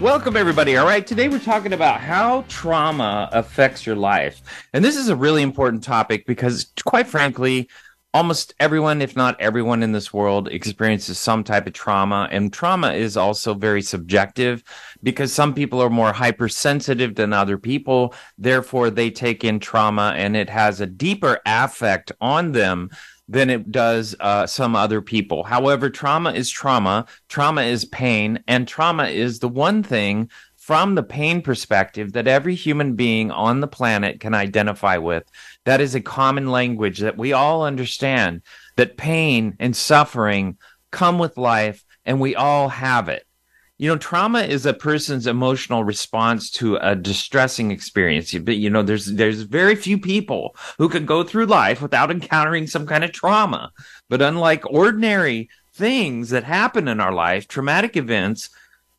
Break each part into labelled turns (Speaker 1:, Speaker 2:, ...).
Speaker 1: Welcome, everybody. All right, today we're talking about how trauma affects your life. And this is a really important topic because, quite frankly, almost everyone, if not everyone in this world, experiences some type of trauma. And trauma is also very subjective because some people are more hypersensitive than other people. Therefore, they take in trauma and it has a deeper affect on them than it does uh, some other people. However, trauma is trauma, trauma is pain, and trauma is the one thing from the pain perspective that every human being on the planet can identify with. That is a common language that we all understand that pain and suffering come with life and we all have it. You know, trauma is a person's emotional response to a distressing experience. But you know, there's there's very few people who can go through life without encountering some kind of trauma. But unlike ordinary things that happen in our life, traumatic events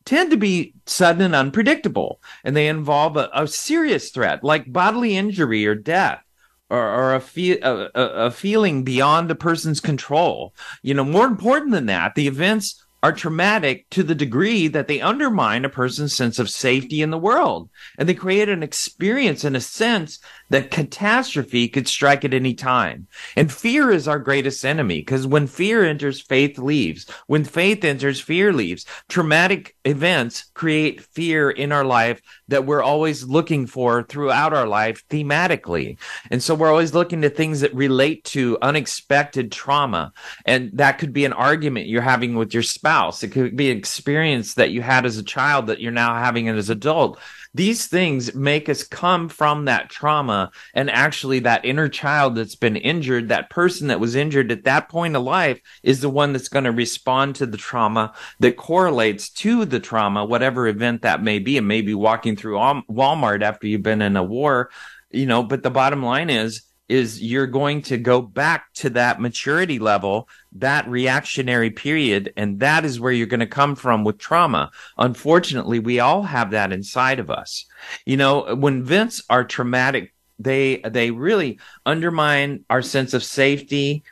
Speaker 1: tend to be sudden and unpredictable, and they involve a, a serious threat like bodily injury or death. Or, or a, fe- a, a feeling beyond the person's control. You know, more important than that, the events are traumatic to the degree that they undermine a person's sense of safety in the world. And they create an experience and a sense that catastrophe could strike at any time. And fear is our greatest enemy because when fear enters, faith leaves. When faith enters, fear leaves. Traumatic events create fear in our life that we're always looking for throughout our life thematically. And so we're always looking to things that relate to unexpected trauma. And that could be an argument you're having with your spouse. It could be an experience that you had as a child that you're now having as an adult these things make us come from that trauma and actually that inner child that's been injured, that person that was injured at that point of life is the one that's going to respond to the trauma that correlates to the trauma, whatever event that may be. It may be walking through Walmart after you've been in a war, you know, but the bottom line is, is you're going to go back to that maturity level, that reactionary period, and that is where you're going to come from with trauma. Unfortunately, we all have that inside of us. You know, when events are traumatic, they they really undermine our sense of safety,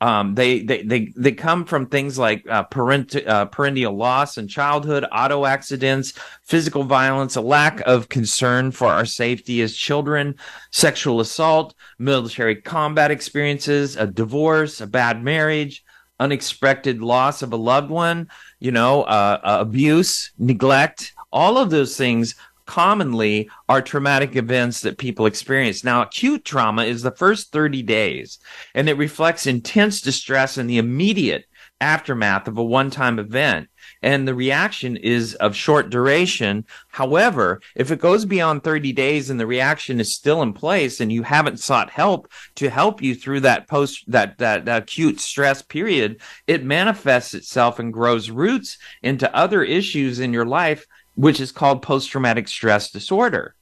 Speaker 1: um, they, they, they, they come from things like uh, parent, uh, parental loss in childhood, auto accidents, physical violence, a lack of concern for our safety as children, sexual assault, military combat experiences, a divorce, a bad marriage, unexpected loss of a loved one, you know, uh, uh abuse, neglect. All of those things commonly are traumatic events that people experience. Now, acute trauma is the first 30 days, and it reflects intense distress in the immediate aftermath of a one time event. And the reaction is of short duration. However, if it goes beyond 30 days and the reaction is still in place and you haven't sought help to help you through that post, that, that, that acute stress period, it manifests itself and grows roots into other issues in your life which is called post traumatic stress disorder.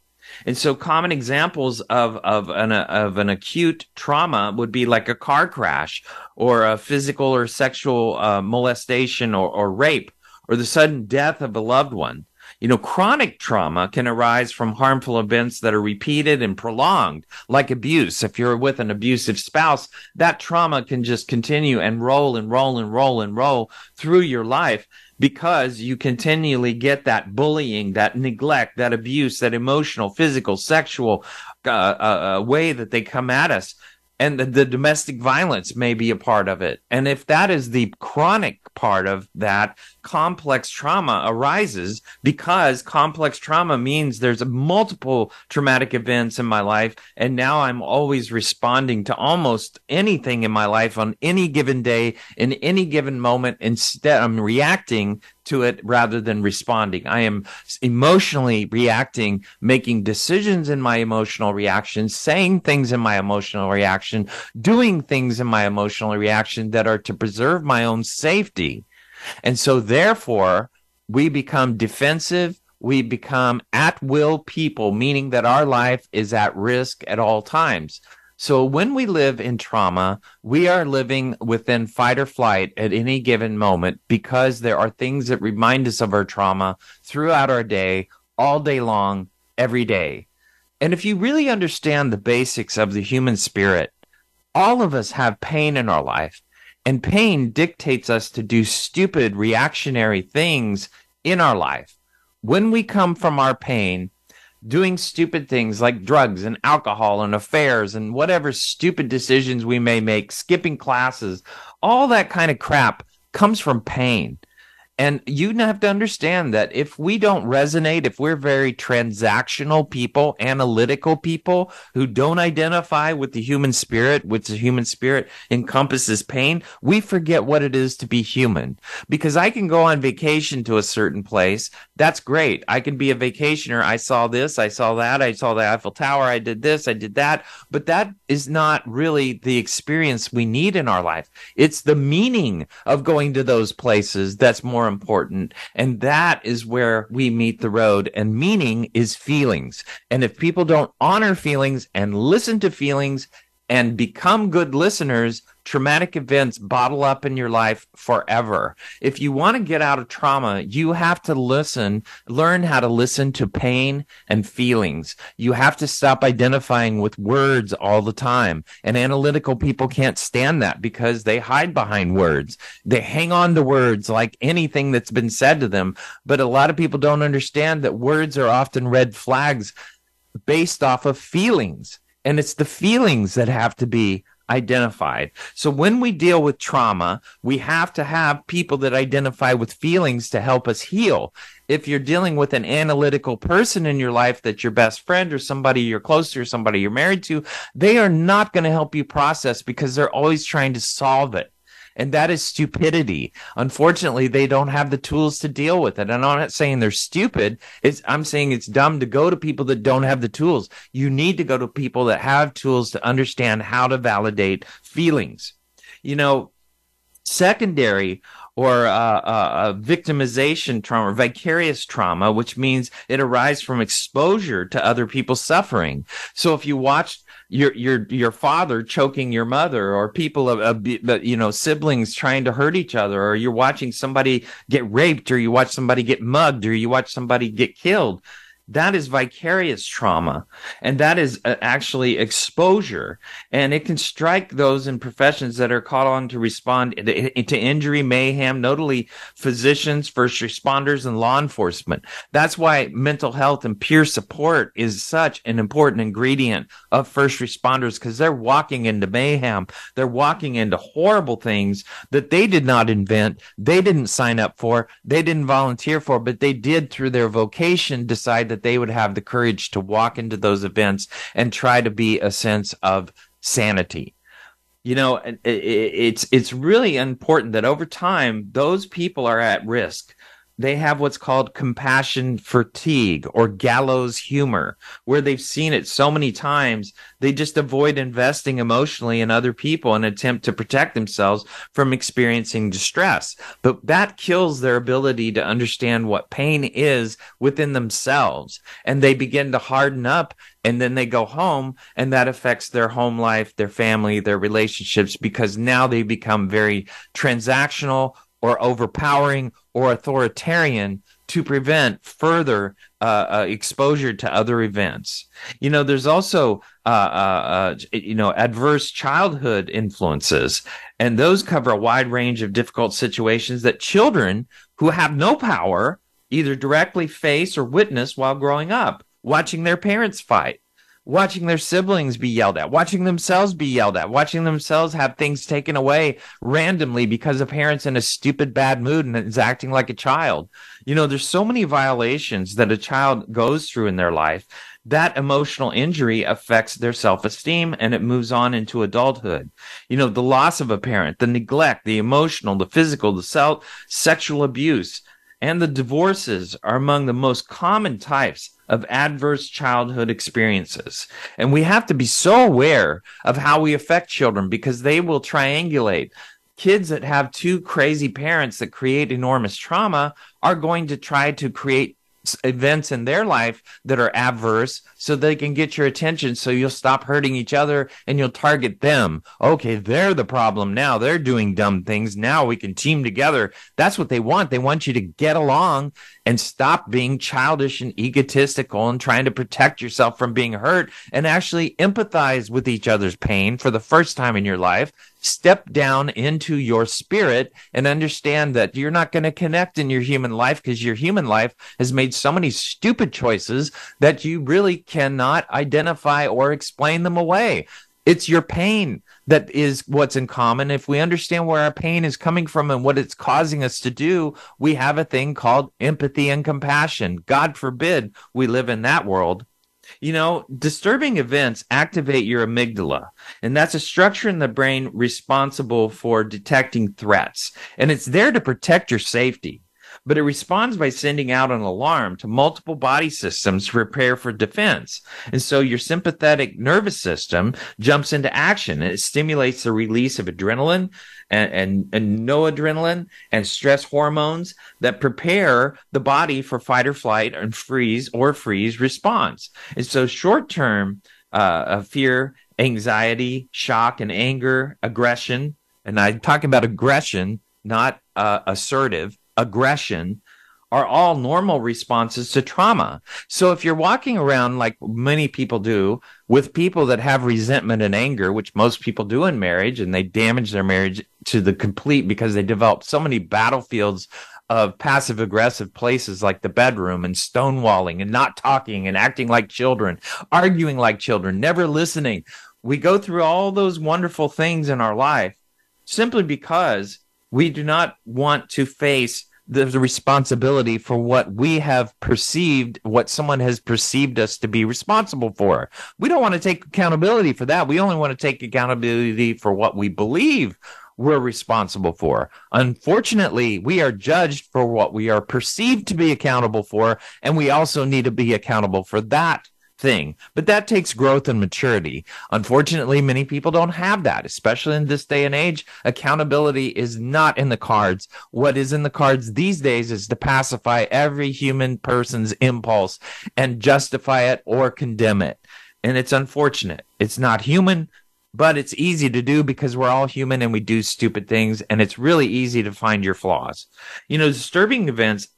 Speaker 1: And so common examples of, of an, of an acute trauma would be like a car crash or a physical or sexual uh, molestation or, or rape or the sudden death of a loved one. You know, chronic trauma can arise from harmful events that are repeated and prolonged, like abuse. If you're with an abusive spouse, that trauma can just continue and roll and roll and roll and roll through your life because you continually get that bullying, that neglect, that abuse, that emotional, physical, sexual uh, uh, uh, way that they come at us. And the, the domestic violence may be a part of it. And if that is the chronic part of that, complex trauma arises because complex trauma means there's multiple traumatic events in my life. And now I'm always responding to almost anything in my life on any given day, in any given moment. Instead, I'm reacting to it rather than responding. I am emotionally reacting, making decisions in my emotional reaction, saying things in my emotional reaction, doing things in my emotional reaction that are to preserve my own safety. And so therefore, we become defensive we become at will people, meaning that our life is at risk at all times. So when we live in trauma, we are living within fight or flight at any given moment because there are things that remind us of our trauma throughout our day, all day long, every day. And if you really understand the basics of the human spirit, all of us have pain in our life, and pain dictates us to do stupid reactionary things in our life. When we come from our pain, doing stupid things like drugs and alcohol and affairs and whatever stupid decisions we may make, skipping classes, all that kind of crap comes from pain. And you have to understand that if we don't resonate, if we're very transactional people, analytical people who don't identify with the human spirit, which the human spirit encompasses pain, we forget what it is to be human. Because I can go on vacation to a certain place. That's great. I can be a vacationer. I saw this, I saw that, I saw the Eiffel Tower, I did this, I did that. But that is not really the experience we need in our life. It's the meaning of going to those places that's more more important. And that is where we meet the road. And meaning is feelings. And if people don't honor feelings and listen to feelings and become good listeners, traumatic events bottle up in your life forever. If you want to get out of trauma, you have to listen, learn how to listen to pain and feelings. You have to stop identifying with words all the time. And analytical people can't stand that because they hide behind words. They hang on to words like anything that's been said to them. But a lot of people don't understand that words are often red flags based off of feelings. And it's the feelings that have to be identified. So when we deal with trauma, we have to have people that identify with feelings to help us heal. If you're dealing with an analytical person in your life that's your best friend or somebody you're close to or somebody you're married to, they are not going to help you process because they're always trying to solve it and that is stupidity. Unfortunately, they don't have the tools to deal with it. And I'm not saying they're stupid. It's, I'm saying it's dumb to go to people that don't have the tools. You need to go to people that have tools to understand how to validate feelings. You know, secondary or uh, uh, victimization trauma, vicarious trauma, which means it arises from exposure to other people's suffering. So if you watch your your your father choking your mother or people of, you know siblings trying to hurt each other or you're watching somebody get raped or you watch somebody get mugged or you watch somebody get killed that is vicarious trauma and that is uh, actually exposure. And it can strike those in professions that are called on to respond to injury mayhem notably physicians first responders and law enforcement. That's why mental health and peer support is such an important ingredient of first responders because they're walking into mayhem. They're walking into horrible things that they did not invent they didn't sign up for they didn't volunteer for but they did through their vocation decide that they would have the courage to walk into those events and try to be a sense of sanity. You know it's it's really important that over time those people are at risk they have what's called compassion fatigue or gallows humor, where they've seen it so many times, they just avoid investing emotionally in other people and attempt to protect themselves from experiencing distress. But that kills their ability to understand what pain is within themselves. And they begin to harden up and then they go home and that affects their home life, their family, their relationships because now they become very transactional or overpowering or authoritarian to prevent further uh, uh, exposure to other events. You know, there's also uh, uh, uh you know adverse childhood influences, and those cover a wide range of difficult situations that children who have no power either directly face or witness while growing up, watching their parents fight watching their siblings be yelled at, watching themselves be yelled at, watching themselves have things taken away randomly because a parent's in a stupid bad mood and is acting like a child. You know, there's so many violations that a child goes through in their life. That emotional injury affects their self esteem and it moves on into adulthood. You know, the loss of a parent, the neglect, the emotional, the physical, the self, sexual abuse, and the divorces are among the most common types of adverse childhood experiences. And we have to be so aware of how we affect children because they will triangulate. Kids that have two crazy parents that create enormous trauma are going to try to create events in their life that are adverse so they can get your attention so you'll stop hurting each other and you'll target them. Okay, they're the problem now. They're doing dumb things. Now we can team together. That's what they want. They want you to get along and stop being childish and egotistical and trying to protect yourself from being hurt and actually empathize with each other's pain for the first time in your life step down into your spirit and understand that you're not going to connect in your human life because your human life has made so many stupid choices that you really cannot identify or explain them away. It's your pain that is what's in common. If we understand where our pain is coming from and what it's causing us to do, we have a thing called empathy and compassion. God forbid we live in that world. You know, disturbing events activate your amygdala, and that's a structure in the brain responsible for detecting threats. And it's there to protect your safety but it responds by sending out an alarm to multiple body systems to prepare for defense. And so your sympathetic nervous system jumps into action it stimulates the release of adrenaline and, and, and and stress hormones that prepare the body for fight or flight and freeze or freeze response. And so short term uh, fear, anxiety, shock, and anger, aggression, and I'm talking about aggression, not uh, assertive aggression are all normal responses to trauma. So if you're walking around like many people do with people that have resentment and anger, which most people do in marriage, and they damage their marriage to the complete because they develop so many battlefields of passive aggressive places like the bedroom and stonewalling and not talking and acting like children, arguing like children, never listening. We go through all those wonderful things in our life simply because we do not want to face the, responsibility for what we have perceived, what someone has perceived us to be responsible for. We don't want to take accountability for that. We only want to take accountability for what we believe we're responsible for. Unfortunately, we are judged for what we are perceived to be accountable for, and we also need to be accountable for that thing. But that takes growth and maturity. Unfortunately, many people don't have that, especially in this day and age. Accountability is not in the cards. What is in the cards these days is to pacify every human person's impulse and justify it or condemn it. And it's unfortunate. It's not human, but it's easy to do because we're all human and we do stupid things and it's really easy to find your flaws. You know, disturbing events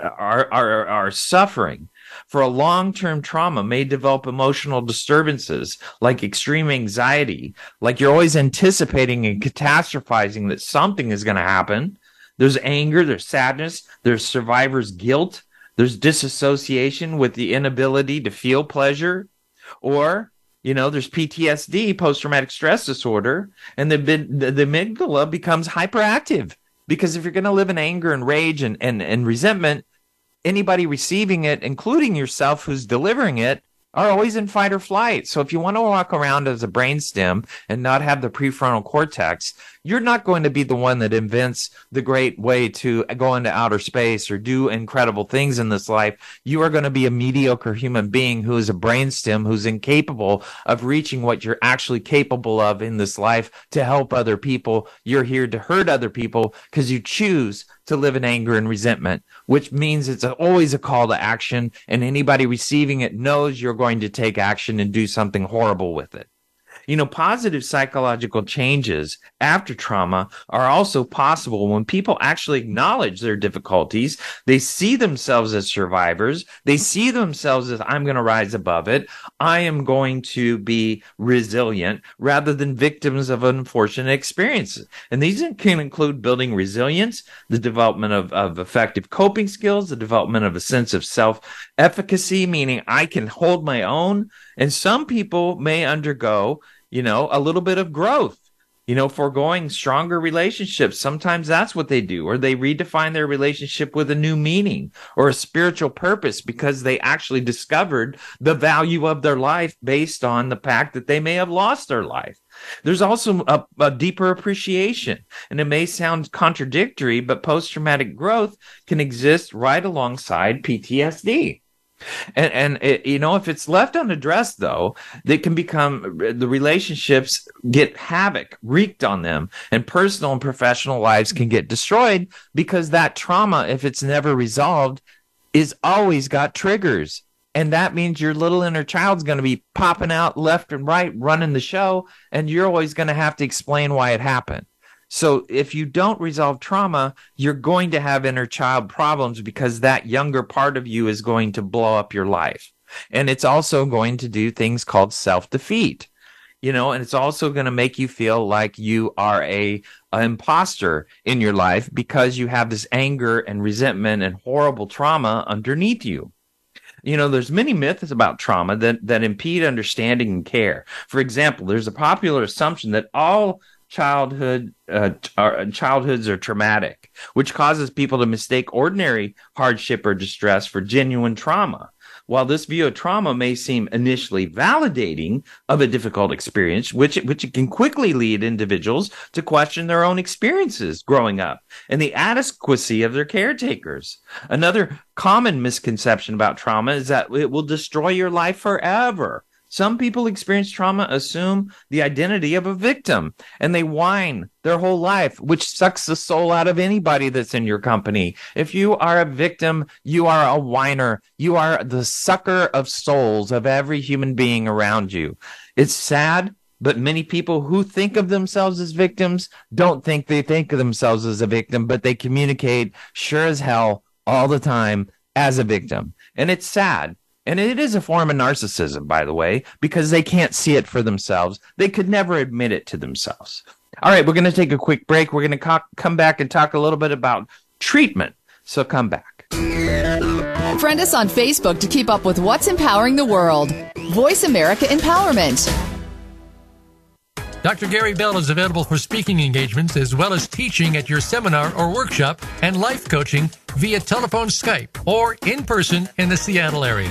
Speaker 1: are are are suffering for a long term trauma may develop emotional disturbances like extreme anxiety, like you're always anticipating and catastrophizing that something is going to happen. There's anger, there's sadness, there's survivor's guilt, there's disassociation with the inability to feel pleasure, or you know, there's PTSD, post traumatic stress disorder, and the, the, the amygdala becomes hyperactive because if you're going to live in anger and rage and, and, and resentment, anybody receiving it, including yourself who's delivering it, are always in fight or flight. So if you want to walk around as a brainstem and not have the prefrontal cortex, you're not going to be the one that invents the great way to go into outer space or do incredible things in this life. You are going to be a mediocre human being who is a brainstem who's incapable of reaching what you're actually capable of in this life to help other people. You're here to hurt other people because you choose to live in anger and resentment, which means it's always a call to action and anybody receiving it knows you're going to take action and do something horrible with it. You know, positive psychological changes after trauma are also possible when people actually acknowledge their difficulties. They see themselves as survivors. They see themselves as, I'm going to rise above it. I am going to be resilient rather than victims of unfortunate experiences. And these can include building resilience, the development of, of effective coping skills, the development of a sense of self efficacy, meaning I can hold my own. And some people may undergo you know, a little bit of growth, you know, foregoing stronger relationships. Sometimes that's what they do, or they redefine their relationship with a new meaning or a spiritual purpose because they actually discovered the value of their life based on the fact that they may have lost their life. There's also a, a deeper appreciation, and it may sound contradictory, but post traumatic growth can exist right alongside PTSD. And and it, you know if it's left unaddressed though, they can become the relationships get havoc wreaked on them, and personal and professional lives can get destroyed because that trauma, if it's never resolved, is always got triggers. And that means your little inner child's going to be popping out left and right, running the show. And you're always going to have to explain why it happened. So if you don't resolve trauma, you're going to have inner child problems because that younger part of you is going to blow up your life. And it's also going to do things called self defeat, you know, and it's also going to make you feel like you are a, a imposter in your life because you have this anger and resentment and horrible trauma underneath you you know there's many myths about trauma that that impede understanding and care for example there's a popular assumption that all childhood uh, uh, childhoods are traumatic, which causes people to mistake ordinary hardship or distress for genuine trauma. While this view of trauma may seem initially validating of a difficult experience, which which it can quickly lead individuals to question their own experiences growing up and the adequacy of their caretakers. Another common misconception about trauma is that it will destroy your life forever. Some people experience trauma assume the identity of a victim and they whine their whole life, which sucks the soul out of anybody that's in your company. If you are a victim, you are a whiner. You are the sucker of souls of every human being around you. It's sad, but many people who think of themselves as victims don't think they think of themselves as a victim, but they communicate sure as hell all the time as a victim. And it's sad and it is a form of narcissism, by the way, because they can't see it for themselves. They could never admit it to themselves. All right, we're going to take a quick break. We're going to co- come back and talk a little bit about treatment. So come back.
Speaker 2: Friend us on Facebook to keep up with what's empowering the world. Voice America Empowerment.
Speaker 3: Dr. Gary Bell is available for speaking engagements as well as teaching at your seminar or workshop and life coaching via telephone Skype or in person in the Seattle area.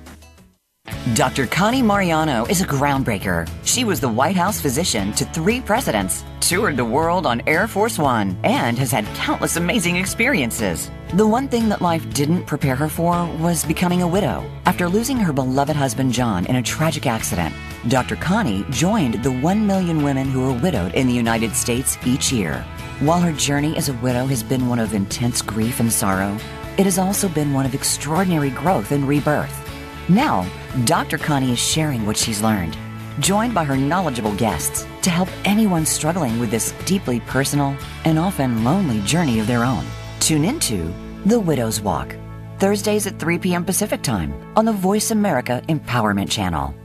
Speaker 4: Dr. Connie Mariano is a groundbreaker. She was the White House physician to three presidents, toured the world on Air Force One, and has had countless amazing experiences. The one thing that life didn't prepare her for was becoming a widow. After losing her beloved husband John in a tragic accident, Dr. Connie joined the 1 million women who are widowed in the United States each year. While her journey as a widow has been one of intense grief and sorrow, it has also been one of extraordinary growth and rebirth. Now, Dr. Connie is sharing what she's learned, joined by her knowledgeable guests to help anyone struggling with this deeply personal and often lonely journey of their own. Tune into The Widow's Walk, Thursdays at 3 p.m. Pacific Time on the Voice America Empowerment Channel.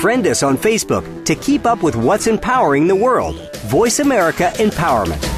Speaker 5: Friend us on Facebook to keep up with what's empowering the world. Voice America Empowerment.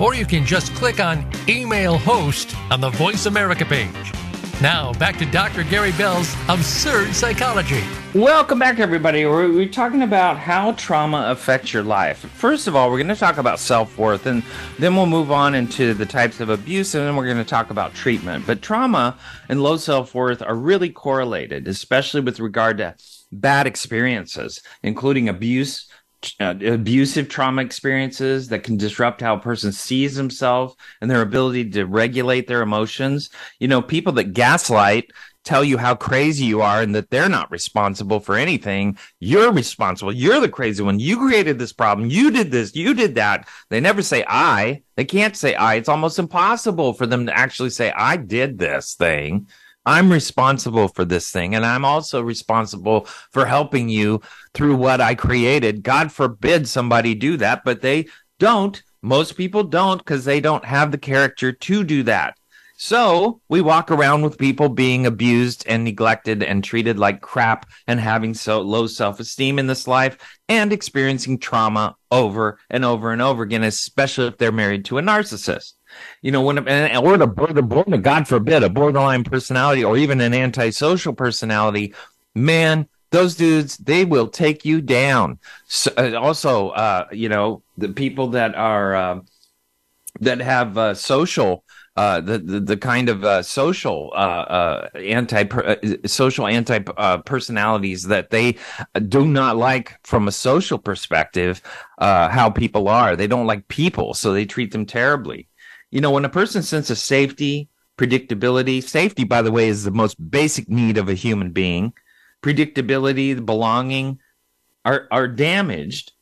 Speaker 3: or you can just click on Email Host on the Voice America page. Now, back to Dr. Gary Bell's Absurd Psychology.
Speaker 1: Welcome back, everybody. We're, we're, talking about how trauma affects your life. First of all, we're going to talk about self worth, and then we'll move on into the types of abuse, and then we're going to talk about treatment. But trauma and low self worth are really correlated, especially with regard to bad experiences, including abuse, uh, abusive trauma experiences that can disrupt how a person sees himself and their ability to regulate their emotions. You know, people that gaslight tell you how crazy you are and that they're not responsible for anything. You're responsible. You're the crazy one. You created this problem. You did this. You did that. They never say I. They can't say I. It's almost impossible for them to actually say I did this thing. I'm responsible for this thing. And I'm also responsible for helping you through what I created. God forbid somebody do that, but they don't Most people don't because they don't have the character to do that. So we walk around with people being abused and neglected and treated like crap and having so low self esteem in this life and experiencing trauma over and over and over again, especially if they're married to a narcissist. You know, when or the border, God forbid, a borderline personality or even an antisocial personality, man, those dudes they will take you down. So, uh, also, uh, you know, the people that are uh, that have uh, social uh, the, the, the kind of social anti social anti personalities that they do not like from a social perspective how people are they don't like people so they treat them terribly you know when a person sense of safety predictability safety by the way is the most basic need of a human being predictability belonging are are damaged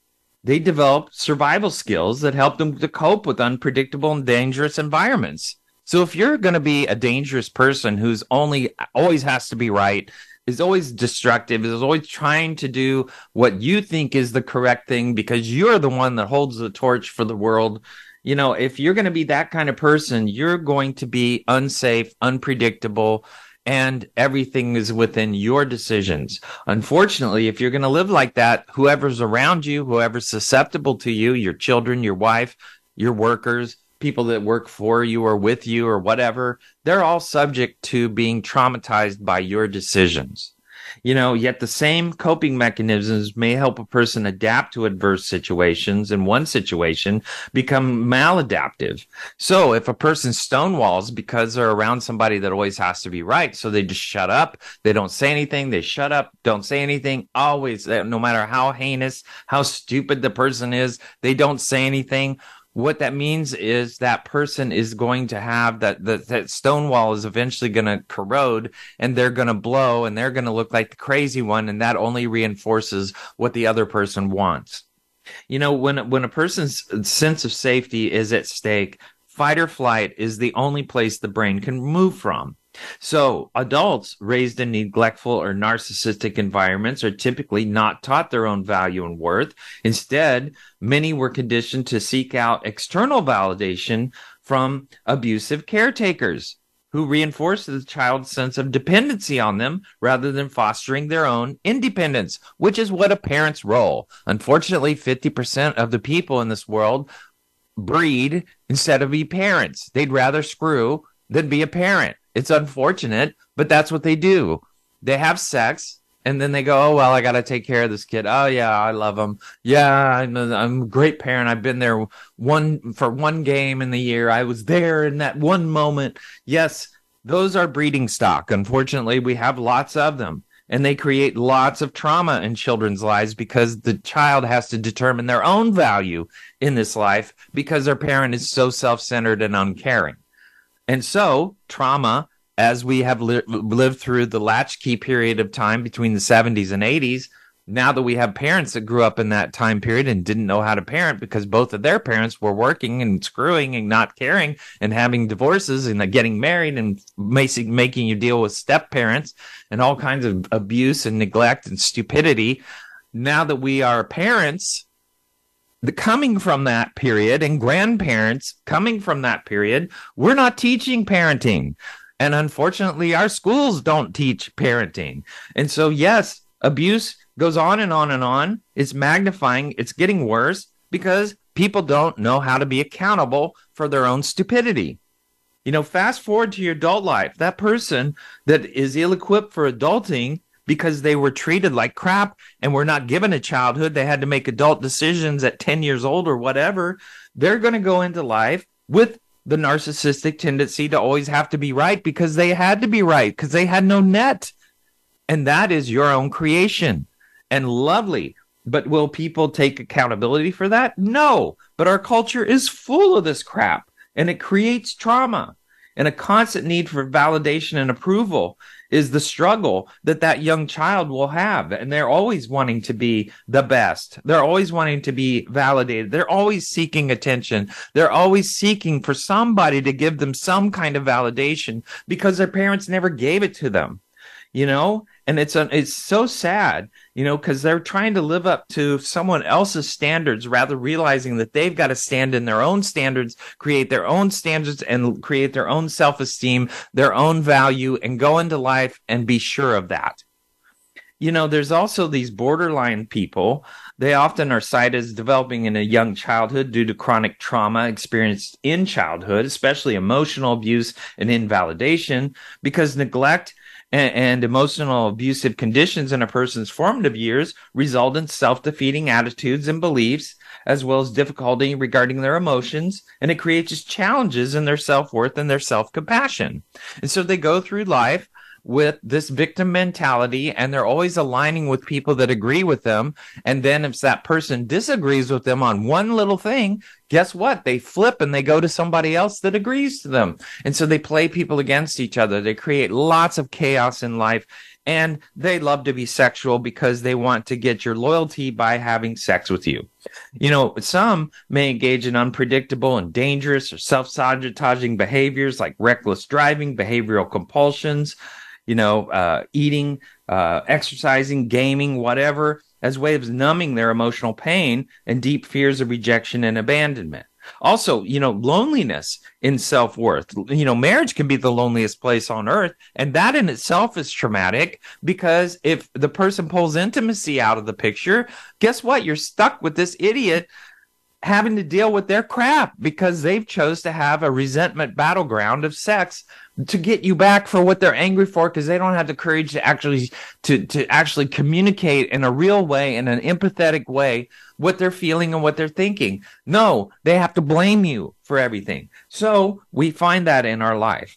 Speaker 1: they develop survival skills that help them to cope with unpredictable and dangerous environments so if you're going to be a dangerous person who's only always has to be right, is always destructive, is always trying to do what you think is the correct thing because you're the one that holds the torch for the world. You know, if you're going to be that kind of person, you're going to be unsafe, unpredictable, and everything is within your decisions. Unfortunately, if you're going to live like that, whoever's around you, whoever's susceptible to you, your children, your wife, your workers, people that work for you or with you or whatever, they're all subject to being traumatized by your decisions. You know, yet the same coping mechanisms may help a person adapt to adverse situations in one situation become maladaptive. So if a person stonewalls because they're around somebody that always has to be right, so they just shut up, they don't say anything, they shut up, don't say anything, always, no matter how heinous, how stupid the person is, they don't say anything what that means is that person is going to have that that, that stone wall is eventually going to corrode and they're going to blow and they're going to look like the crazy one and that only reinforces what the other person wants. You know when when a person's sense of safety is at stake fight or flight is the only place the brain can move from so, adults raised in neglectful or narcissistic environments are typically not taught their own value and worth. Instead, many were conditioned to seek out external validation from abusive caretakers who reinforce the child's sense of dependency on them rather than fostering their own independence, which is what a parent's role. Unfortunately, 50% of the people in this world breed instead of be parents. They'd rather screw than be a parent. It's unfortunate, but that's what they do. They have sex and then they go, "Oh well, I got to take care of this kid." Oh yeah, I love him. Yeah, I'm a, I'm a great parent. I've been there one for one game in the year. I was there in that one moment. Yes, those are breeding stock. Unfortunately, we have lots of them, and they create lots of trauma in children's lives because the child has to determine their own value in this life because their parent is so self-centered and uncaring. And so, trauma, as we have li- lived through the latchkey period of time between the 70s and 80s, now that we have parents that grew up in that time period and didn't know how to parent because both of their parents were working and screwing and not caring and having divorces and getting married and making, making you deal with step parents and all kinds of abuse and neglect and stupidity. Now that we are parents, the coming from that period and grandparents coming from that period, we're not teaching parenting. And unfortunately, our schools don't teach parenting. And so, yes, abuse goes on and on and on. It's magnifying, it's getting worse because people don't know how to be accountable for their own stupidity. You know, fast forward to your adult life, that person that is ill equipped for adulting because they were treated like crap and were not given a childhood. They had to make adult decisions at 10 years old or whatever. They're going to go into life with the narcissistic tendency to always have to be right because they had to be right because they had no net. And that is your own creation and lovely. But will people take accountability for that? No. But our culture is full of this crap and it creates trauma and a constant need for validation and approval is the struggle that that young child will have. And they're always wanting to be the best. They're always wanting to be validated. They're always seeking attention. They're always seeking for somebody to give them some kind of validation because their parents never gave it to them, you know? And it's it's so sad you know because they're trying to live up to someone else's standards rather realizing that they've got to stand in their own standards create their own standards and create their own self-esteem their own value and go into life and be sure of that. You know there's also these borderline people. They often are cited as developing in a young childhood due to chronic trauma experienced in childhood especially emotional abuse and invalidation because neglect and, and emotional abusive conditions in a person's formative years result in self-defeating attitudes and beliefs as well as difficulty regarding their emotions and it creates challenges in their self-worth and their self-compassion. And so they go through life with this victim mentality and they're always aligning with people that agree with them. And then if that person disagrees with them on one little thing, guess what? They flip and they go to somebody else that agrees to them. And so they play people against each other. They create lots of chaos in life. And they love to be sexual because they want to get your loyalty by having sex with you. You know, some may engage in unpredictable and dangerous or self sabotaging behaviors like reckless driving, behavioral compulsions, you know, uh, eating, uh, exercising, gaming, whatever, as ways of numbing their emotional pain and deep fears of rejection and abandonment. Also, you know, loneliness in self worth. You know, marriage can be the loneliest place on earth. And that in itself is traumatic because if the person pulls intimacy out of the picture, guess what? You're stuck with this idiot having to deal with their crap because they've chose to have a resentment battleground of sex to get you back for what they're angry for because they don't have the courage to actually to to actually communicate in a real way in an empathetic way what they're feeling and what they're thinking. No they have to blame you for everything. So we find that in our life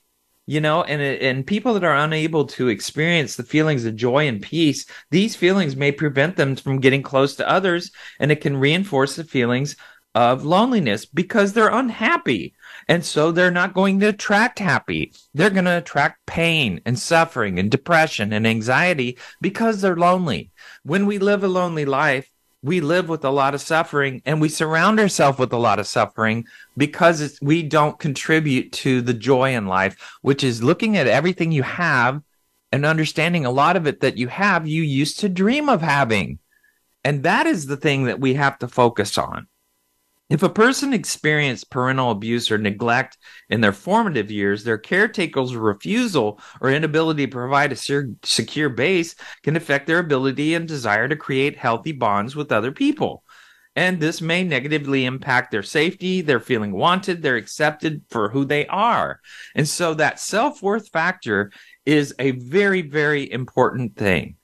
Speaker 1: you know and and people that are unable to experience the feelings of joy and peace these feelings may prevent them from getting close to others and it can reinforce the feelings of loneliness because they're unhappy and so they're not going to attract happy. They're going to attract pain and suffering and depression and anxiety because they're lonely. When we live a lonely life, we live with a lot of suffering and we surround ourselves with a lot of suffering because we don't contribute to the joy in life, which is looking at everything you have and understanding a lot of it that you have, you used to dream of having. And that is the thing that we have to focus on. If a person experienced parental abuse or neglect in their formative years, their caretaker's refusal or inability to provide a secure base can affect their ability and desire to create healthy bonds with other people. And this may negatively impact their safety, their feeling wanted, they're accepted for who they are. And so that self worth factor is a very, very important thing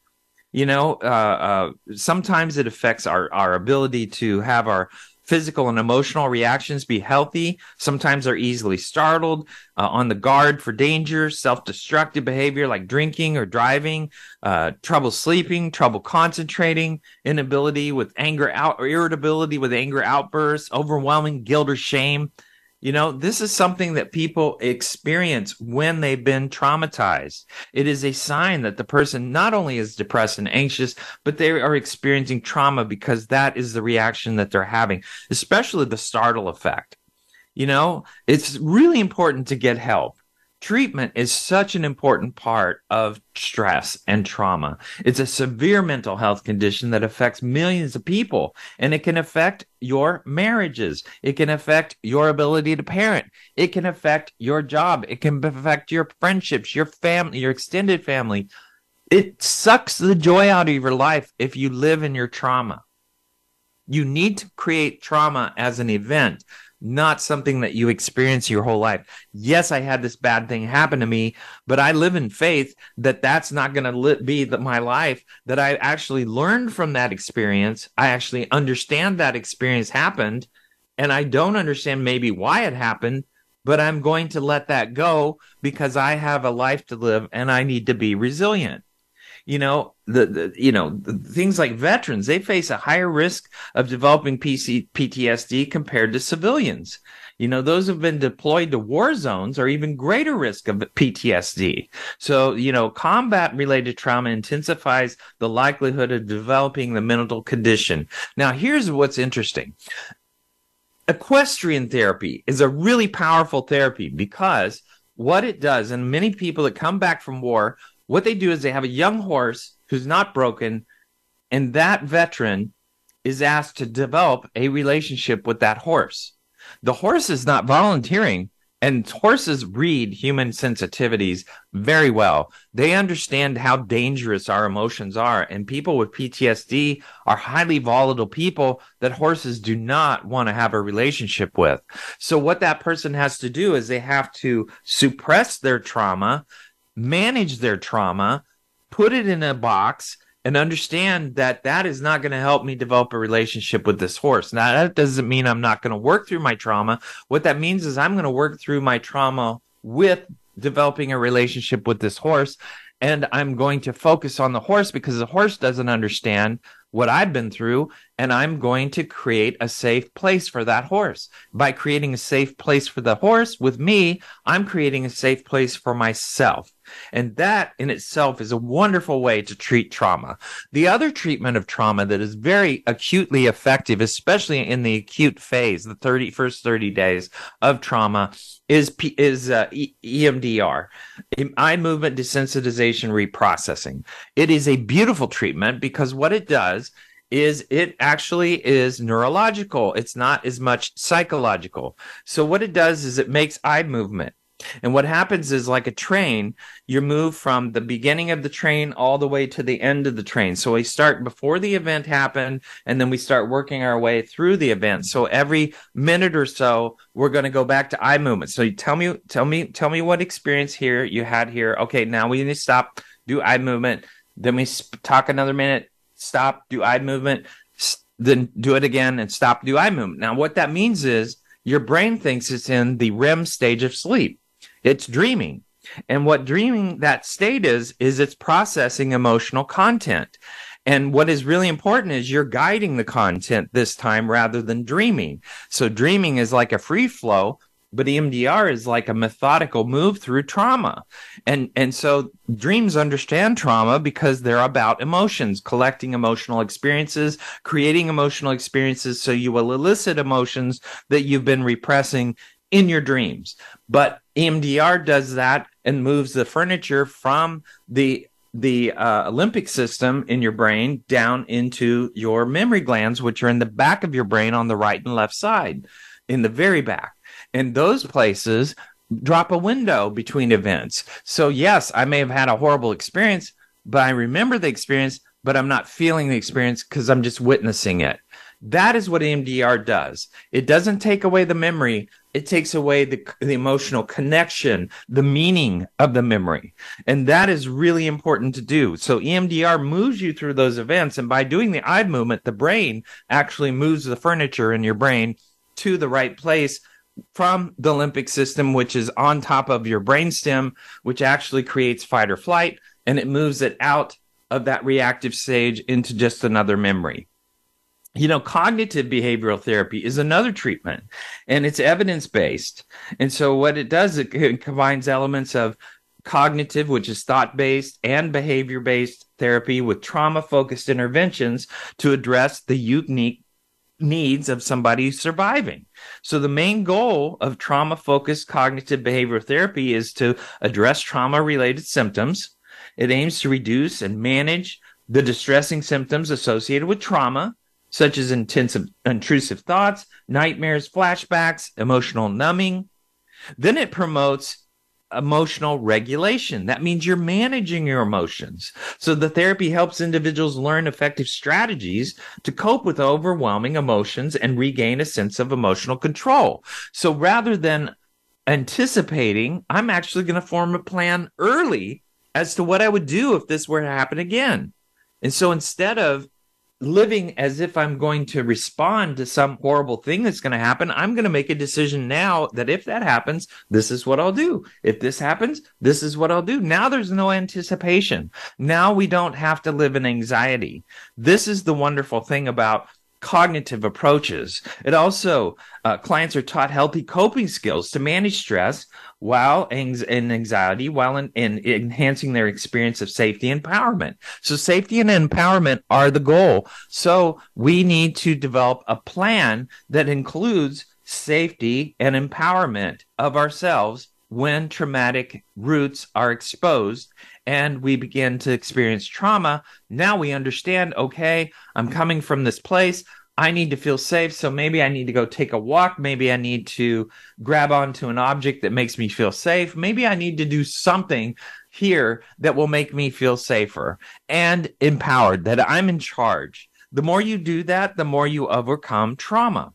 Speaker 1: you know uh, uh, sometimes it affects our, our ability to have our physical and emotional reactions be healthy. Sometimes they're easily startled, uh, on the guard for danger, self destructive behavior like drinking or driving, uh, trouble sleeping, trouble concentrating, inability with anger out or irritability with anger outbursts, overwhelming guilt or shame. You know, this is something that people experience when they've been traumatized. It is a sign that the person not only is depressed and anxious, but they are experiencing trauma because that is the reaction that they're having, especially the startle effect. You know, it's really important to get help treatment is such an important part of stress and trauma. It's a severe mental health condition that affects millions of people and it can affect your marriages. It can affect your ability to parent. It can affect your job. It can affect your friendships, your family, your extended family. It sucks the joy out of your life if you live in your trauma. You need to create trauma as an event not something that you experience your whole life. Yes, I had this bad thing happen to me, but I live in faith that that's not going to be the, my life, that I actually learned from that experience. I actually understand that experience happened, and I don't understand maybe why it happened, but I'm going to let that go because I have a life to live and I need to be resilient you know the, the you know the, things like veterans they face a higher risk of developing PC, PTSD compared to civilians. You know those who've been deployed to war zones are even greater risk of PTSD so you know combat related trauma intensifies the likelihood of developing the mental condition. Now here's what's interesting. Equestrian therapy is a really powerful therapy because what it does and many people that come back from war what they do is they have a young horse who's not broken, and that veteran is asked to develop a relationship with that horse. The horse is not volunteering, and horses read human sensitivities very well. They understand how dangerous our emotions are, and people with PTSD are highly volatile people that horses do not want to have a relationship with. So, what that person has to do is they have to suppress their trauma, manage their trauma, put it in a box, and understand that that is not going to help me develop a relationship with this horse. Now, that doesn't mean I'm not going to work through my trauma. What that means is I'm going to work through my trauma with developing a relationship with this horse. And I'm going to focus on the horse because the horse doesn't understand what I've been through, and I'm going to create a safe place for that horse. By creating a safe place for the horse with me, I'm creating a safe place for myself. And that in itself is a wonderful way to treat trauma. The other treatment of trauma that is very acutely effective, especially in the acute phase, the 30, first 30 days of trauma, is is uh, EMDR, eye movement desensitization reprocessing. It is a beautiful treatment because what it does is it actually is neurological. It's not as much psychological. So what it does is it makes eye movement. And what happens is like a train, you move from the beginning of the train all the way to the end of the train. So we start before the event happened and then we start working our way through the event. So every minute or so, we're going to go back to eye movement. So you tell me, tell me, tell me what experience here you had here. Okay. Now we need to stop, do eye movement. Then we talk another minute, stop, do eye movement, then do it again and stop, do eye movement. Now what that means is your brain thinks it's in the REM stage of sleep. It's dreaming. And what dreaming that state is, is it's processing emotional content. And what is really important is you're guiding the content this time rather than dreaming. So dreaming is like a free flow, but EMDR is like a methodical move through trauma. And and so dreams understand trauma because they're about emotions, collecting emotional experiences, creating emotional experiences so you will elicit emotions that you've been repressing in your dreams. But EMDR does that and moves the furniture from the the uh, limbic system in your brain down into your memory glands, which are in the back of your brain on the right and left side, in the very back. And those places drop a window between events. So, yes, I may have had a horrible experience, but I remember the experience, but I'm not feeling the experience because I'm just witnessing it. That is what EMDR does. It doesn't take away the memory, it takes away the, the emotional connection, the meaning of the memory. And that is really important to do. So EMDR moves you through those events. And by doing the eye movement, the brain actually moves the furniture in your brain to the right place from the limbic system, which is on top of your brainstem, which actually creates fight or flight, and it moves it out of that reactive stage into just another memory you know, cognitive behavioral therapy is another treatment and it's evidence based. And so what it does, it, combines elements of cognitive, which is thought based and behavior based therapy with trauma focused interventions to address the unique needs of somebody surviving. So the main goal of trauma focused cognitive behavioral therapy is to address trauma related symptoms. It aims to reduce and manage the distressing symptoms associated with trauma such as intensive, intrusive thoughts, nightmares, flashbacks, emotional numbing. Then it promotes emotional regulation. That means you're managing your emotions. So the therapy helps individuals learn effective strategies to cope with overwhelming emotions and regain a sense of emotional control. So rather than anticipating, I'm actually going to form a plan early as to what I would do if this were to happen again. And so instead of living as if I'm going to respond to some horrible thing that's going to happen. I'm going to make a decision now that if that happens, this is what I'll do. If this happens, this is what I'll do. Now there's no anticipation. Now we don't have to live in anxiety. This is the wonderful thing about cognitive approaches. It also, uh, clients are taught healthy coping skills to manage stress while in anxiety, while in, in, enhancing their experience of safety and empowerment. So safety and empowerment are the goal. So we need to develop a plan that includes safety and empowerment of ourselves when traumatic roots are exposed and we begin to experience trauma, now we understand, okay, I'm coming from this place. I need to feel safe. So maybe I need to go take a walk. Maybe I need to grab onto an object that makes me feel safe. Maybe I need to do something here that will make me feel safer and empowered, that I'm in charge. The more you do that, the more you overcome trauma.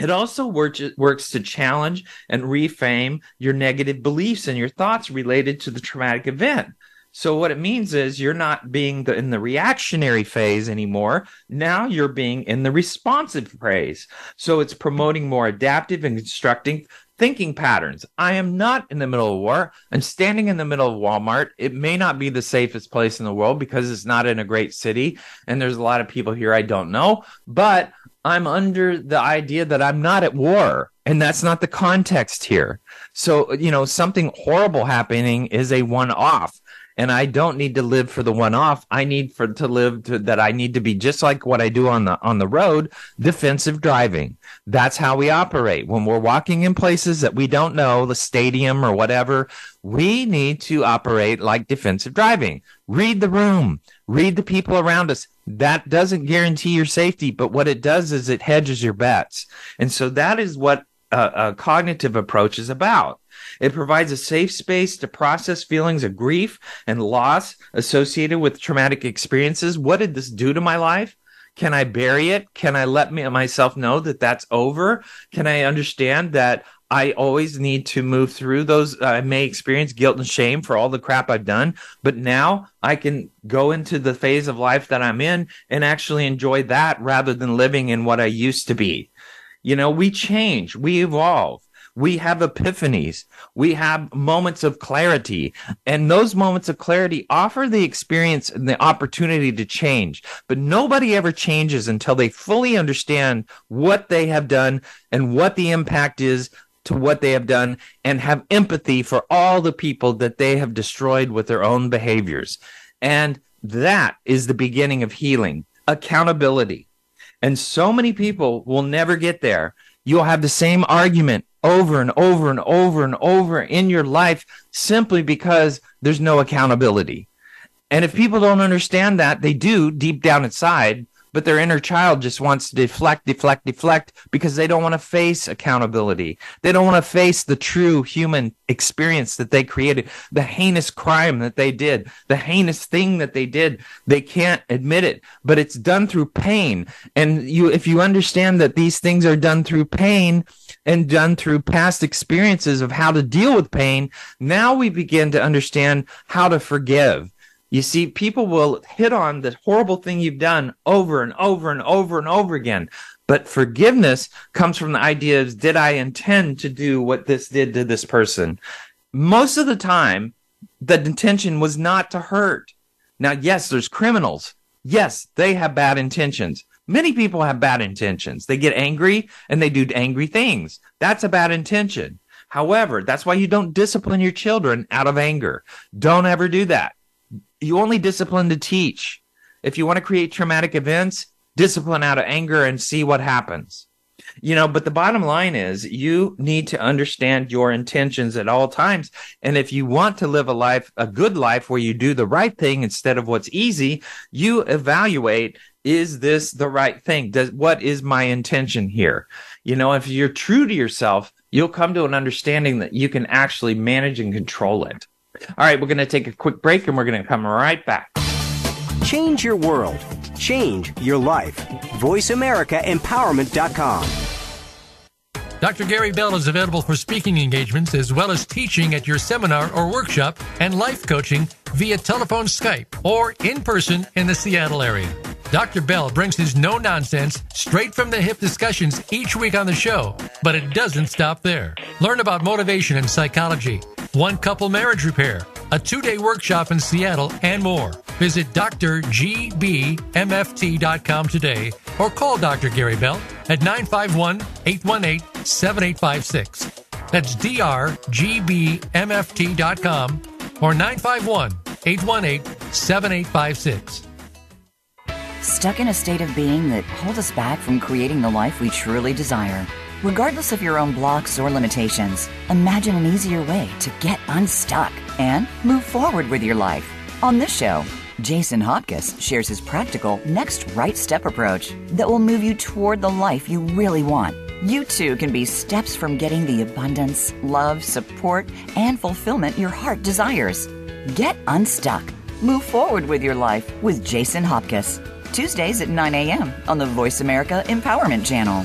Speaker 1: It also works, works to challenge and reframe your negative beliefs and your thoughts related to the traumatic event. So what it means is you're not being the, in the reactionary phase anymore. Now you're being in the responsive phase. So it's promoting more adaptive and constructing thinking patterns. I am not in the middle of war. I'm standing in the middle of Walmart. It may not be the safest place in the world because it's not in a great city and there's a lot of people here I don't know, but I'm under the idea that I'm not at war and that's not the context here. So, you know, something horrible happening is a one off and I don't need to live for the one off. I need for to live to, that I need to be just like what I do on the on the road, defensive driving. That's how we operate. When we're walking in places that we don't know, the stadium or whatever, we need to operate like defensive driving. Read the room, read the people around us. That doesn't guarantee your safety, but what it does is it hedges your bets. And so that is what a, a cognitive approach is about. It provides a safe space to process feelings of grief and loss associated with traumatic experiences. What did this do to my life? Can I bury it? Can I let me myself know that that's over? Can I understand that I always need to move through those. I may experience guilt and shame for all the crap I've done, but now I can go into the phase of life that I'm in and actually enjoy that rather than living in what I used to be. You know, we change, we evolve we have epiphanies. We have moments of clarity. And those moments of clarity offer the experience and the opportunity to change. But nobody ever changes until they fully understand what they have done and what the impact is to what they have done and have empathy for all the people that they have destroyed with their own behaviors. And that is the beginning of healing, accountability. And so many people will never get there. You'll have the same argument over and over and over and over in your life simply because there's no accountability. And if people don't understand that, they do deep down inside, but their inner child just wants to deflect, deflect, deflect because they don't want to face accountability. They don't want to face the true human experience that they created, the heinous crime that they did, the heinous thing that they did. They can't admit it, but it's done through pain. And you, if you understand that these things are done through pain and done through past experiences of how to deal with pain, now we begin to understand how to forgive you see, people will hit on the horrible thing you've done over and over and over and over again. But forgiveness comes from the idea of did I intend to do what this did to this person? Most of the time, the intention was not to hurt. Now, yes, there's criminals. Yes, they have bad intentions. Many people have bad intentions. They get angry and they do angry things. That's a bad intention. However, that's why you don't discipline your children out of anger. Don't ever do that you only discipline to teach. If you want to create traumatic events, discipline out of anger and see what happens. You know, but the bottom line is you need to understand your intentions at all times. And if you want to live a life, a good life where you do the right thing instead of what's easy, you evaluate, is this the right thing? Does, what is my intention here? You know, if you're true to yourself, you'll come to an understanding that you can actually manage and control it. All right, we're going to take a quick break and we're going to come right back.
Speaker 5: Change your world. Change your life. VoiceAmericaEmpowerment.com.
Speaker 3: Dr. Gary Bell is available for speaking engagements as well as teaching at your seminar or workshop and life coaching via telephone, Skype, or in person in the Seattle area. Dr. Bell brings his no nonsense, straight from the hip discussions each week on the show, but it doesn't stop there. Learn about motivation and psychology one couple marriage repair, a two day workshop in Seattle, and more. Visit drgbmft.com today or call Dr. Gary Bell at 951 818 7856. That's drgbmft.com or 951 818 7856.
Speaker 4: Stuck in a state of being that holds us back from creating the life we truly desire. Regardless of your own blocks or limitations, imagine an easier way to get unstuck and move forward with your life. On this show, Jason Hopkins shares his practical next right step approach that will move you toward the life you really want. You too can be steps from getting the abundance, love, support, and fulfillment your heart desires. Get unstuck. Move forward with your life with Jason Hopkins. Tuesdays at 9 a.m. on the Voice America Empowerment Channel.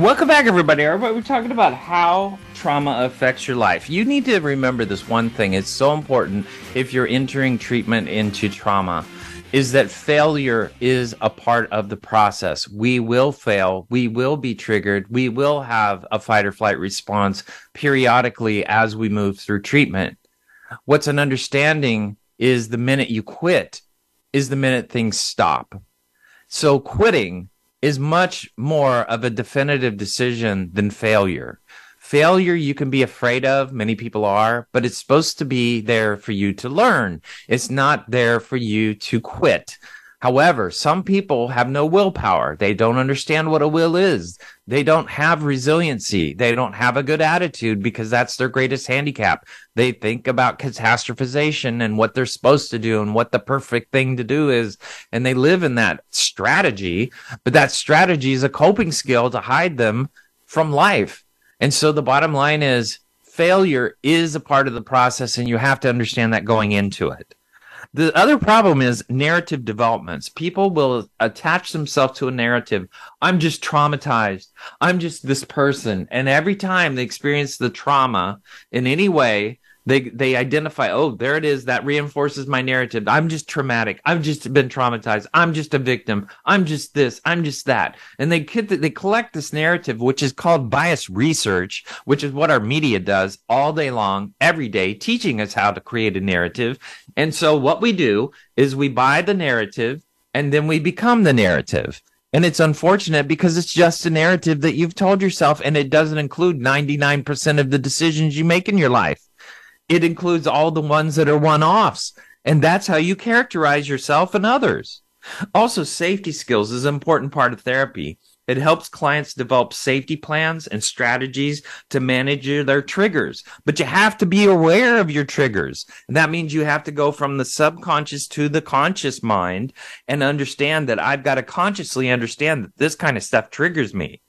Speaker 1: Welcome back, everybody. Everybody, we're talking about how trauma affects your life. You need to remember this one thing. It's so important if you're entering treatment into trauma is that failure is a part of the process. We will fail. We will be triggered. We will have a fight or flight response periodically as we move through treatment. What's an understanding is the minute you quit is the minute things stop. So quitting is much more of a definitive decision than failure. Failure you can be afraid of, many people are, but it's supposed to be there for you to learn. It's not there for you to quit. However, some people have no willpower. They don't understand what a will is. They don't have resiliency. They don't have a good attitude because that's their greatest handicap. They think about catastrophization and what they're supposed to do and what the perfect thing to do is. And they live in that strategy, but that strategy is a coping skill to hide them from life. And so the bottom line is failure is a part of the process and you have to understand that going into it. The other problem is narrative developments. People will attach themselves to a narrative. I'm just traumatized. I'm just this person. And every time they experience the trauma in any way, they they identify oh there it is that reinforces my narrative. I'm just traumatic. I've just been traumatized. I'm just a victim. I'm just this. I'm just that. And they they collect this narrative which is called bias research which is what our media does all day long every day teaching us how to create a narrative. And so what we do is we buy the narrative and then we become the narrative. And it's unfortunate because it's just a narrative that you've told yourself and it doesn't include 99% of the decisions you make in your life it includes all the ones that are one offs. And that's how you characterize yourself and others. Also, safety skills is an important part of therapy. It helps clients develop safety plans and strategies to manage their triggers. But you have to be aware of your triggers. And that means you have to go from the subconscious to the conscious mind and understand that I've got to consciously understand that this kind of stuff triggers me.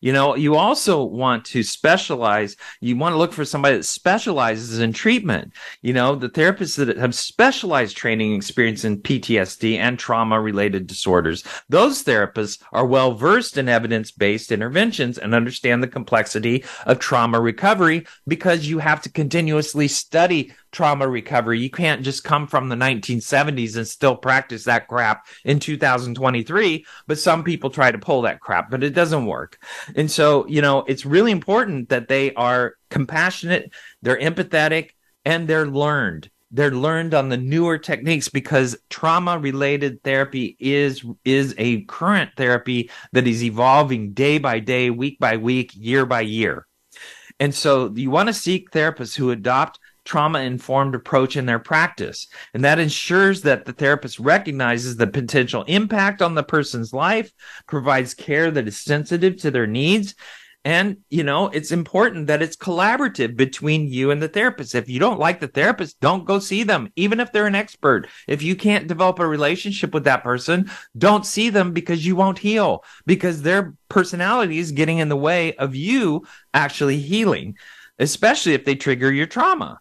Speaker 1: You know, you also want to specialize. You want to look for somebody that specializes in treatment. You know, the therapists that have specialized training experience in PTSD and trauma related disorders. Those therapists are well versed in evidence based interventions and understand the complexity of trauma recovery because you have to continuously study trauma recovery. You can't just come from the 1970s and still practice that crap in 2023. But some people try to pull that crap, but it doesn't work. And so, you know, it's really important that they are compassionate, they're empathetic, and they're learned. They're learned on the newer techniques because trauma related therapy is is a current therapy that is evolving day by day, week by week, year by year. And so you want to seek therapists who adopt trauma informed approach in their practice. And that ensures that the therapist recognizes the potential impact on the person's life, provides care that is sensitive to their needs. And, you know, it's important that it's collaborative between you and the therapist. If you don't like the therapist, don't go see them, even if they're an expert. If you can't develop a relationship with that person, don't see them because you won't heal, because their personality is getting in the way of you actually healing, especially if they trigger your trauma.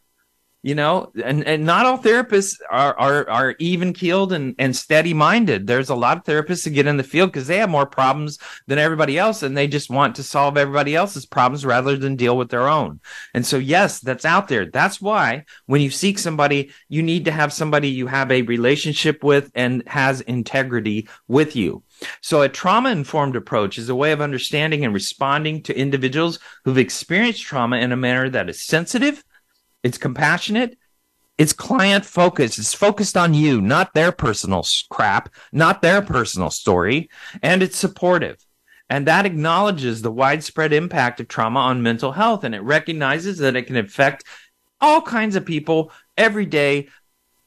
Speaker 1: You know and, and not all therapists are are, are even keeled and, and steady minded there's a lot of therapists that get in the field because they have more problems than everybody else and they just want to solve everybody else's problems rather than deal with their own. And so yes that's out there. That's why when you seek somebody you need to have somebody you have a relationship with and has integrity with you. So, a trauma informed approach is a way of understanding and responding to individuals who've experienced trauma in a manner that is sensitive, it's compassionate. It's client focused. It's focused on you, not their personal crap, not their personal story. And it's supportive. And that acknowledges the widespread impact of trauma on mental health. And it recognizes that it can affect all kinds of people every day.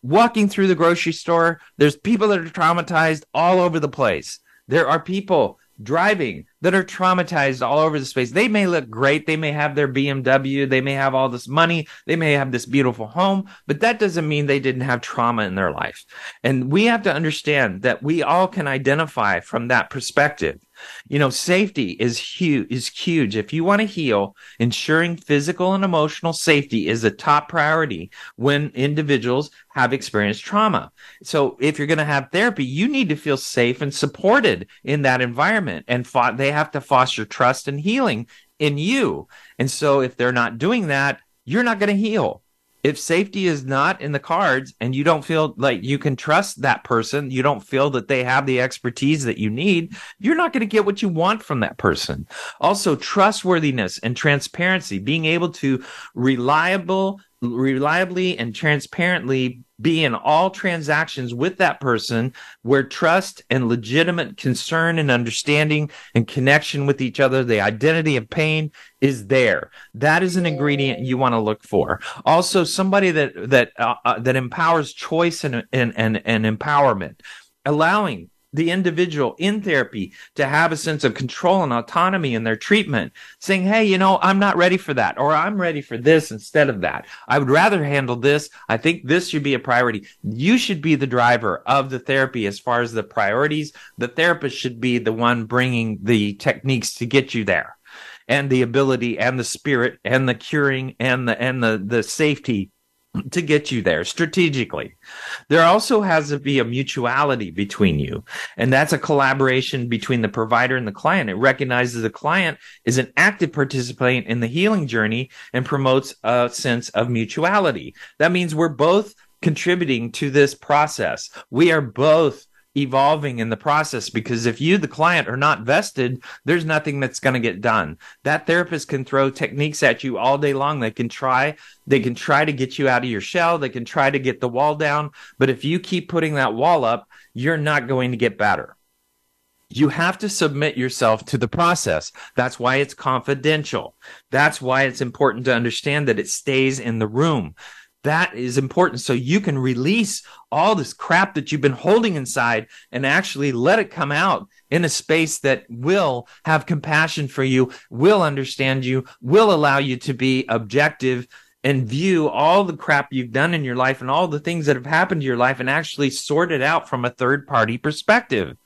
Speaker 1: Walking through the grocery store, there's people that are traumatized all over the place. There are people driving that are traumatized all over the space. They may look great. They may have their BMW. They may have all this money. They may have this beautiful home, but that doesn't mean they didn't have trauma in their life. And we have to understand that we all can identify from that perspective. You know, safety is huge, is huge. If you want to heal, ensuring physical and emotional safety is a top priority when individuals have experienced trauma. So if you're going to have therapy, you need to feel safe and supported in that environment. And fo- they have to foster trust and healing in you. And so if they're not doing that, you're not going to heal if safety is not in the cards and you don't feel like you can trust that person, you don't feel that they have the expertise that you need, you're not going to get what you want from that person. Also, trustworthiness and transparency, being able to reliable, reliably and transparently be in all transactions with that person where trust and legitimate concern and understanding and connection with each other, the identity of pain is there. That is an ingredient you want to look for. Also, somebody that that uh, uh, that empowers choice and, and and and empowerment, allowing the individual in therapy to have a sense of control and autonomy in their treatment, saying, Hey, you know, I'm not ready for that, or I'm ready for this instead of that. I would rather handle this. I think this should be a priority. You should be the driver of the therapy as far as the priorities. The therapist should be the one bringing the techniques to get you there and the ability and the spirit and the curing and the, and the, the safety to get you there strategically. There also has to be a mutuality between you, and that's a collaboration between the provider and the client. It recognizes the client is an active participant in the healing journey and promotes a sense of mutuality. That means we're both contributing to this process. We are both evolving in the process because if you the client are not vested there's nothing that's going to get done that therapist can throw techniques at you all day long they can try they can try to get you out of your shell they can try to get the wall down but if you keep putting that wall up you're not going to get better you have to submit yourself to the process. That's why it's confidential. That's why it's important to understand that it stays in the room. That is important. So you can release all this crap that you've been holding inside and actually let it come out in a space that will have compassion for you, will understand you, will allow you to be objective and view all the crap you've done in your life and all the things that have happened to your life and actually sort it out from a third party perspective.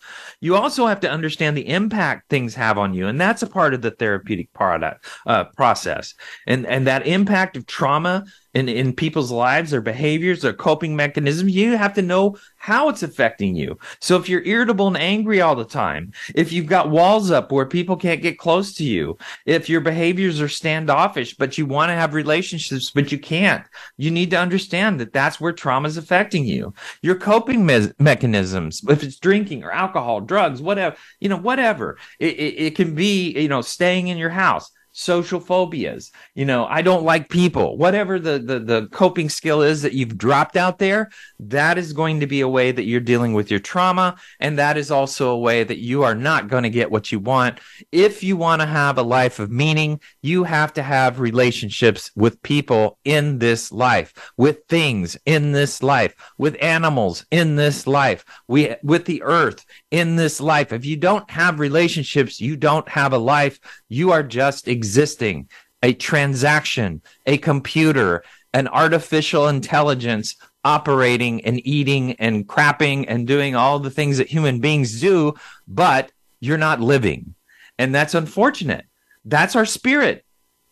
Speaker 1: You also have to understand the impact things have on you. And that's a part of the therapeutic product, uh, process. And, and that impact of trauma in, in people's lives, their behaviors, their coping mechanisms. You have to know how it's affecting you. So if you're irritable and angry all the time, if you've got walls up where people can't get close to you, if your behaviors are standoffish, but you want to have relationships, but you can't, you need to understand that that's where trauma is affecting you. Your coping me- mechanisms, if it's drinking or alcohol, drugs, whatever, you know, whatever, it, it, it can be, you know, staying in your house social phobias. You know i don't like people. Whatever the, the the coping skill is that you've dropped out there that is going to be a way that you're dealing with your trauma and that is also a way that you are not going to get what you want. If you want to have a life of meaning you have to have relationships with people in this life with things in this life with animals in this life. We with the earth in this life if you don't have relationships you don't have a life you are just existing, a transaction, a computer, an artificial intelligence operating and eating and crapping and doing all the things that human beings do, but you're not living. And that's unfortunate. That's our spirit,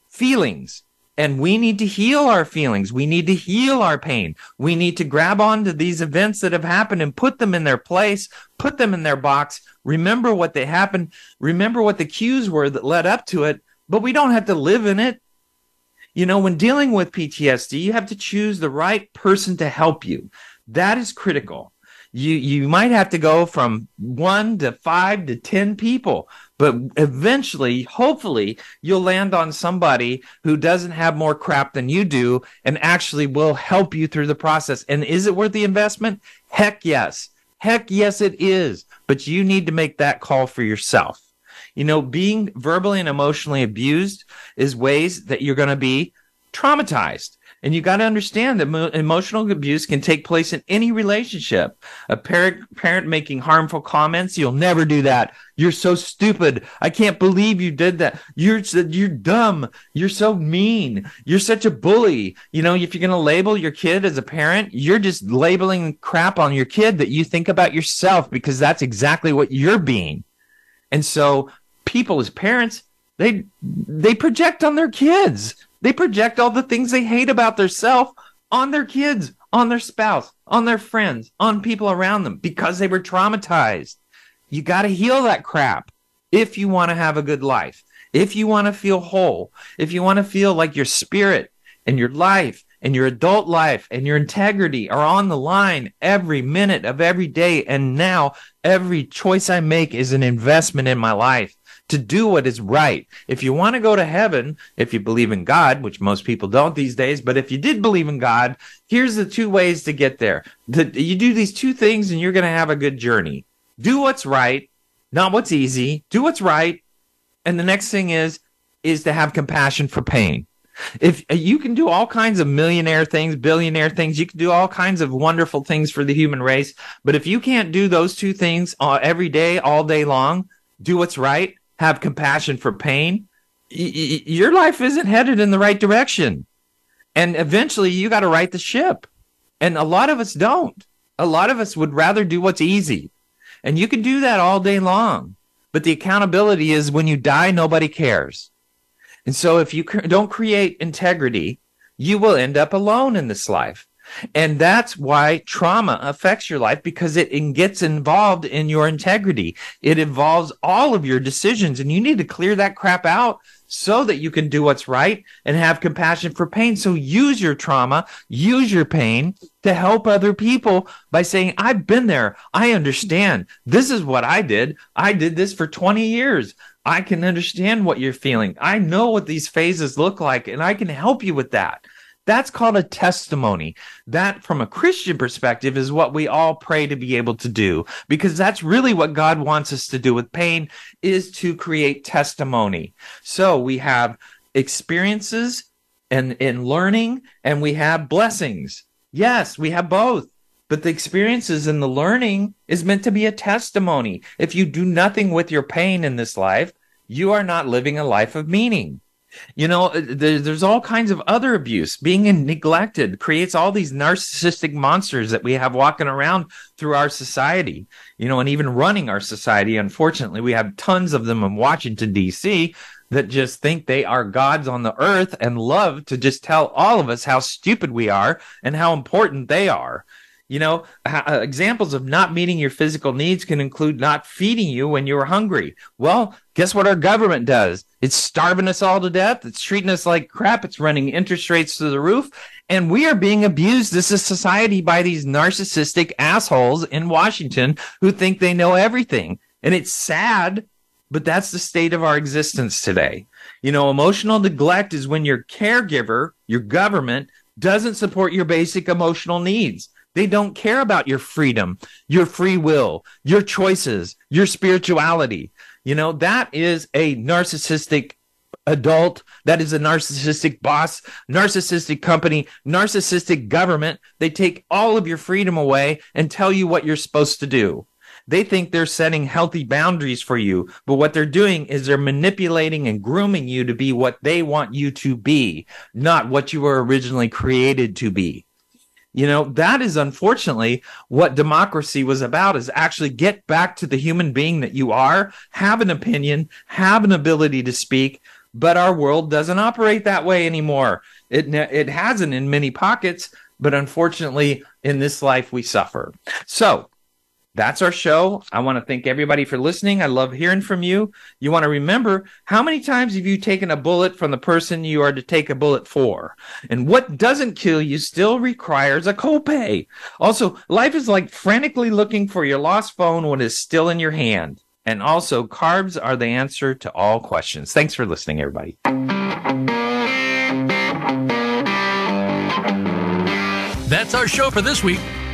Speaker 1: feelings, And we need to heal our feelings. We need to heal our pain. We need to grab onto these events that have happened and put them in their place, put them in their box, remember what they happened, remember what the cues were that led up to it, but we don't have to live in it. You know, when dealing with PTSD, you have to choose the right person to help you. That is critical. You you might have to go from 1 to 5 to 10 people, but eventually, hopefully, you'll land on somebody who doesn't have more crap than you do and actually will help you through the process. And is it worth the investment? Heck yes. Heck yes it is. But you need to make that call for yourself. You know, being verbally and emotionally abused is ways that you're going to be traumatized. And you got to understand that mo- emotional abuse can take place in any relationship. A parent, parent making harmful comments, you'll never do that. You're so stupid. I can't believe you did that. You're you're dumb. You're so mean. You're such a bully. You know, if you're going to label your kid as a parent, you're just labeling crap on your kid that you think about yourself because that's exactly what you're being. And so people as parents, they they project on their kids they project all the things they hate about themselves on their kids, on their spouse, on their friends, on people around them because they were traumatized. You got to heal that crap if you want to have a good life, if you want to feel whole, if you want to feel like your spirit and your life and your adult life and your integrity are on the line every minute of every day. And now every choice I make is an investment in my life to do what is right. If you want to go to heaven, if you believe in God, which most people don't these days, but if you did believe in God, here's the two ways to get there. The, you do these two things and you're going to have a good journey. Do what's right, not what's easy. Do what's right. And the next thing is, is to have compassion for pain. If uh, you can do all kinds of millionaire things, billionaire things, you can do all kinds of wonderful things for the human race. But if you can't do those two things uh, every day, all day long, do what's right, have compassion for pain, y- y- your life isn't headed in the right direction. And eventually you got to right the ship. And a lot of us don't. A lot of us would rather do what's easy. And you can do that all day long. But the accountability is when you die, nobody cares. And so if you don't create integrity, you will end up alone in this life. And that's why trauma affects your life because it gets involved in your integrity. It involves all of your decisions and you need to clear that crap out so that you can do what's right and have compassion for pain. So use your trauma, use your pain to help other people by saying, I've been there. I understand. This is what I did. I did this for 20 years. I can understand what you're feeling. I know what these phases look like and I can help you with that. That's called a testimony. That, from a Christian perspective, is what we all pray to be able to do because that's really what God wants us to do with pain is to create testimony. So we have experiences and in learning and we have blessings. Yes, we have both. But the experiences and the learning is meant to be a testimony. If you do nothing with your pain in this life, you are not living a life of meaning. You know, uh, there's all kinds of other abuse. Being neglected creates all these narcissistic monsters that we have walking around through our society, you know, and even running our society. Unfortunately, we have tons of them in Washington, D.C. that just think they are gods on the earth and love to just tell all of us how stupid we are and how important they are. You know, uh, examples of not meeting your physical needs can include not feeding you when you're hungry. Well, guess what our government does? It's starving us all to death. It's treating us like crap. It's running interest rates to the roof. And we are being abused as a society by these narcissistic assholes in Washington who think they know everything. And it's sad, but that's the state of our existence today. You know, emotional neglect is when your caregiver, your government, doesn't support your basic emotional needs. They don't care about your freedom, your free will, your choices, your spirituality. You know, that is a narcissistic adult. That is a narcissistic boss, narcissistic company, narcissistic government. They take all of your freedom away and tell you what you're supposed to do. They think they're setting healthy boundaries for you, but what they're doing is they're manipulating and grooming you to be what they want you to be, not what you were originally created to be. You know, that is unfortunately what democracy was about is actually get back to the human being that you are, have an opinion, have an ability to speak, but our world doesn't operate that way anymore. It it hasn't in many pockets, but unfortunately, in this life we suffer. So, that's our show. I want to thank everybody for listening. I love hearing from you. You want to remember how many times have you taken a bullet from the person you are to take a bullet for? And what doesn't kill you still requires a copay. Also, life is like frantically looking for your lost phone when it's still in your hand. And also, carbs are the answer to all questions. Thanks for listening, everybody.
Speaker 3: That's our show for this week.